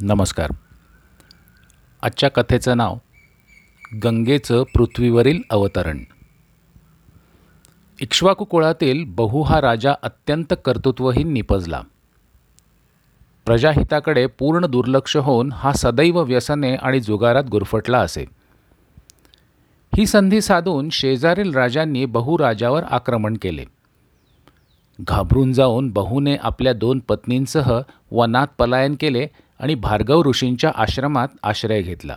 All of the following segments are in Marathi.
नमस्कार. आजच्या कथेचं नाव गंगेचं पृथ्वीवरील अवतरण. इक्ष्वाकू कुळातील बहु हा राजा अत्यंत कर्तृत्वहीन निपजला. प्रजाहिताकडे पूर्ण दुर्लक्ष होऊन हा सदैव व्यसने आणि जुगारात गुरफटला असे. ही संधी साधून शेजारील राजांनी बहु राजावर आक्रमण केले. घाबरून जाऊन बहुने आपल्या दोन पत्नींसह वनात पलायन केले आणि भार्गव ऋषींच्या आश्रमात आश्रय घेतला.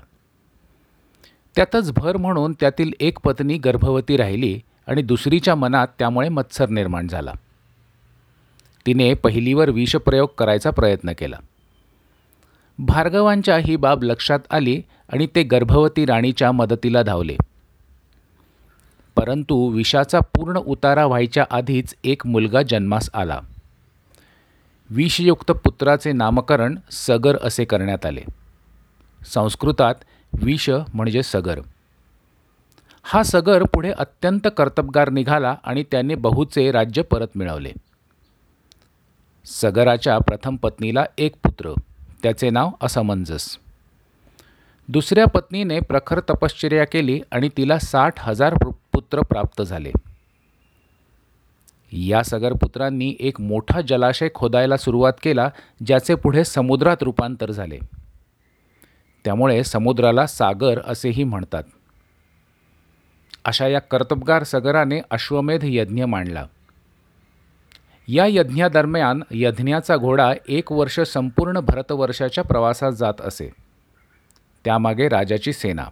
त्यातच भर म्हणून त्यातील एक पत्नी गर्भवती राहिली आणि दुसरीच्या मनात त्यामुळे मत्सर निर्माण झाला. तिने पहिलीवर विषप्रयोग करायचा प्रयत्न केला. भार्गवांच्या ही बाब लक्षात आली आणि ते गर्भवती राणीच्या मदतीला धावले. परंतु विषाचा पूर्ण उतारा व्हायच्या आधीच एक मुलगा जन्मास आला. विषयुक्त पुत्राचे नामकरण सगर असे करण्यात आले. संस्कृतात विष म्हणजे सगर. हा सगर पुढे अत्यंत कर्तबगार निघाला आणि त्याने बहुचे राज्य परत मिळवले. सगराच्या प्रथम पत्नीला एक पुत्र त्याचे नाव असमंजस. दुसऱ्या पत्नीने प्रखर तपश्चर्या केली आणि तिला साठ हजार पुत्र प्राप्त झाले. या सगरपुत्रांनी एक मोठा जलाशय खोदायला सुरुवात केला ज्याचे पुढे समुद्रात रूपांतर झाले. त्यामुळे समुद्राला सागर असेही म्हणतात. अशा या कर्तबगार सगराने अश्वमेध यज्ञ मांडला. या यज्ञादरम्यान यज्ञाचा घोडा एक वर्ष संपूर्ण भरतवर्षाच्या प्रवासात जात असे. त्यामागे राजाची सेना.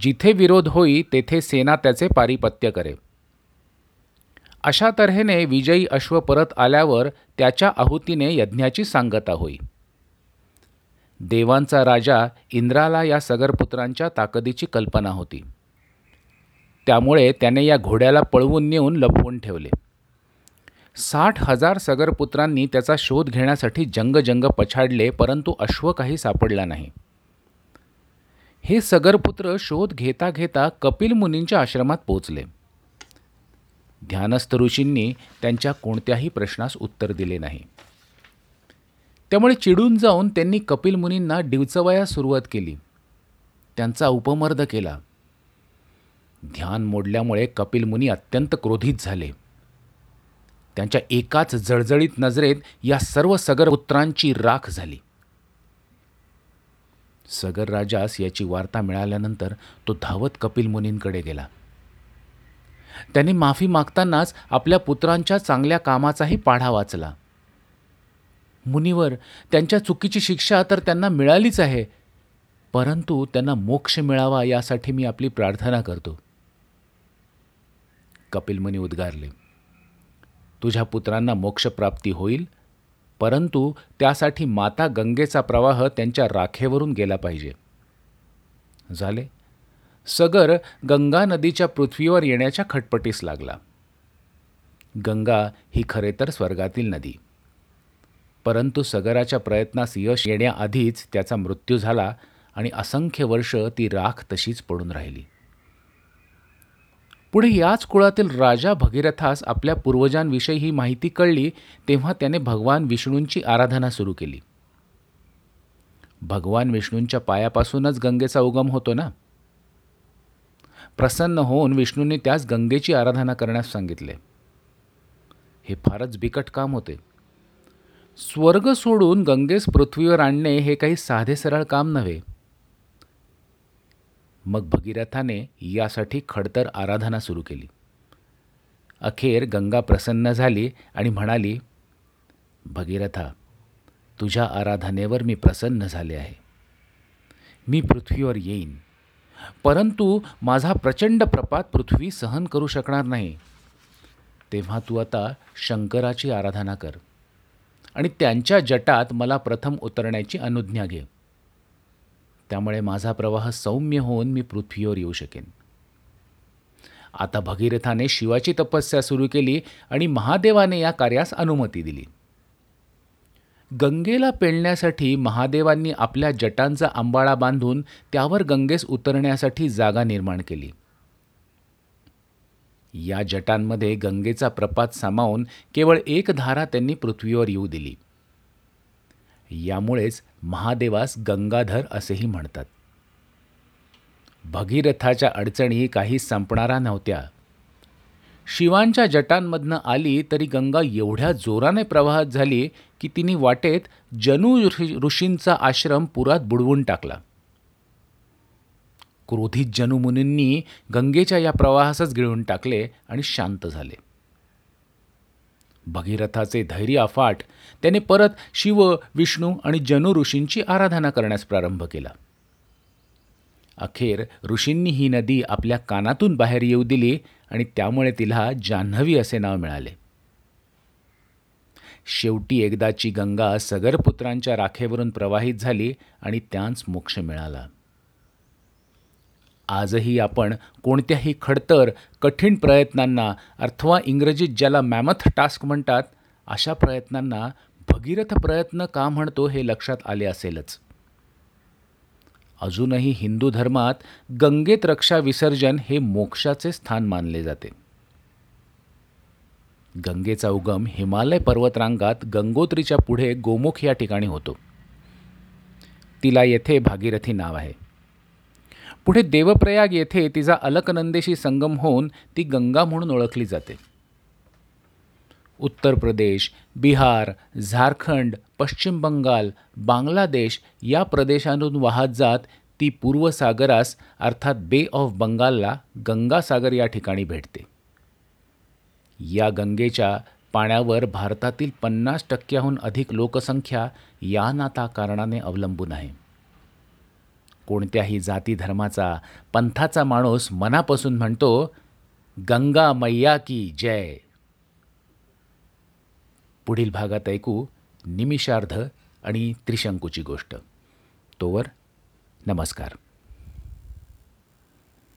जिथे विरोध होई तेथे सेना त्याचे पारिपत्य करे. अशा तऱ्हेने विजयी अश्व परत आल्यावर त्याच्या आहुतीने यज्ञाची सांगता होई. देवांचा राजा इंद्राला या सगरपुत्रांच्या ताकदीची कल्पना होती. त्यामुळे त्याने या घोड्याला पळवून नेऊन लपवून ठेवले. साठ हजार सगरपुत्रांनी त्याचा शोध घेण्यासाठी जंगजंग पछाडले परंतु अश्व काही सापडला नाही. हे सगरपुत्र शोध घेता घेता कपिल मुनींच्या आश्रमात पोचले ध्यानस्थ ऋषींनी त्यांच्या कोणत्याही प्रश्नास उत्तर दिले नाही. त्यामुळे चिडून जाऊन त्यांनी कपिल मुनींना डिवचवाया सुरुवात केली. त्यांचा उपमर्द केला. ध्यान मोडल्यामुळे कपिल मुनी अत्यंत क्रोधित झाले. त्यांच्या एकाच जळजळीत नजरेत या सर्व सगरपुत्रांची राख झाली. सगर राजास याची वार्ता मिळाल्यानंतर तो धावत कपिल मुनींकडे गेला. त्यांनी माफी मागतानाच आपल्या पुत्रांच्या चांगल्या कामाचाही पाढा वाचला. मुनीवर त्यांच्या चुकीची शिक्षा तर त्यांना मिळालीच आहे परंतु त्यांना मोक्ष मिळावा यासाठी मी आपली प्रार्थना करतो. कपिल मुनी उद्गारले तुझ्या पुत्रांना मोक्षप्राप्ती होईल परंतु त्यासाठी माता गंगेचा प्रवाह त्यांच्या राखेवरून गेला पाहिजे. झाले? सगर गंगा नदीच्या पृथ्वीवर येण्याच्या खटपटीस लागला. गंगा ही खरे तर स्वर्गातील नदी. परंतु सगराच्या प्रयत्नास यश येण्याआधीच त्याचा मृत्यू झाला आणि असंख्य वर्ष ती राख तशीच पडून राहिली. पुढे याच कुळातील राजा भगीरथास आपल्या पूर्वजांविषयी ही माहिती कळली तेव्हा त्याने भगवान विष्णूंची आराधना सुरू केली. भगवान विष्णूंच्या पायापासूनच गंगेचा उगम होतो ना? प्रसन्न होऊन विष्णूंनी त्यास गंगेची आराधना करण्यास सांगितले. हे फारच बिकट काम होते. स्वर्ग सोडून गंगेस पृथ्वीवर आणणे हे काही साधे सरळ काम नव्हे. मग भगीरथाने यासाठी खडतर आराधना सुरू केली. अखेर गंगा प्रसन्न झाली आणि म्हणाली भगीरथा तुझ्या आराधनेवर मी प्रसन्न झाले आहे. मी पृथ्वीवर येईन. परंतु माझा प्रचंड प्रपात पृथ्वी सहन करू शकणार नाही. तेव्हा तू आता शंकराची आराधना कर आणि त्यांच्या जटात मला प्रथम उतरण्याची अनुज्ञा घे. त्यामुळे माझा प्रवाह सौम्य होऊन मी पृथ्वीवर येऊ शकेन. आता भगीरथाने शिवाची तपस्या सुरू केली आणि महादेवाने या कार्यास अनुमती दिली. गंगेला पेळण्यासाठी महादेवांनी आपल्या जटांचा आंबाळा बांधून त्यावर गंगेस उतरण्यासाठी जागा निर्माण केली. या जटांमध्ये गंगेचा प्रपात सामावून केवळ एक धारा त्यांनी पृथ्वीवर येऊ दिली. यामुळेच महादेवास गंगाधर असेही म्हणतात. भगीरथाच्या अडचणी काही संपणारा नव्हत्या. शिवांच्या जटांमधनं आली तरी गंगा एवढ्या जोराने प्रवाहात झाली की तिने वाटेत जनु ऋषींचा आश्रम पुरात बुडवून टाकला. क्रोधित जनुमुनींनी गंगेच्या या प्रवाहासच गिळून टाकले आणि शांत झाले. भगीरथाचे धैर्य अफाट त्याने परत शिव विष्णू आणि जनु ऋषींची आराधना करण्यास प्रारंभ केला. अखेर ऋषींनी ही नदी आपल्या कानातून बाहेर येऊ दिली आणि त्यामुळे तिला जान्हवी असे नाव मिळाले. शेवटी एकदाची गंगा सगरपुत्रांच्या राखेवरून प्रवाहित झाली आणि त्यांस मोक्ष मिळाला. आजही आपण कोणत्याही खडतर कठीण प्रयत्नांना अथवा इंग्रजीत ज्याला मॅमथ टास्क म्हणतात अशा प्रयत्नांना भगीरथ प्रयत्न का म्हणतो हे लक्षात आले असेलच. अजूनही हिंदू धर्मात गंगेत रक्षा विसर्जन हे मोक्षाचे स्थान मानले जाते. गंगेचा उगम हिमालय पर्वतरांगात गंगोत्रीच्या पुढे गोमुख या ठिकाणी होतो. तिला येथे भागीरथी नाव आहे. पुढे देवप्रयाग येथे तिचा अलकनंदेशी संगम होऊन ती गंगा म्हणून ओळखली जाते. उत्तर प्रदेश बिहार झारखंड पश्चिम बंगाल बांगलादेश या प्रदेशांतून वाहत जात ती पूर्व सागरास अर्थात बे ऑफ बंगालला गंगासागर या ठिकाणी भेटते. या गंगेच्या पाण्यावर भारतातील पन्नास टक्क्याहून अधिक लोकसंख्या या नाता कारणाने अवलंबून आहे. कोणत्याही जाती धर्माचा पंथाचा माणूस मनापासून म्हणतो गंगा मैया की जय. पुढील भागात ऐकू निमिषार्ध आणि त्रिशंकूची गोष्ट. तोवर नमस्कार.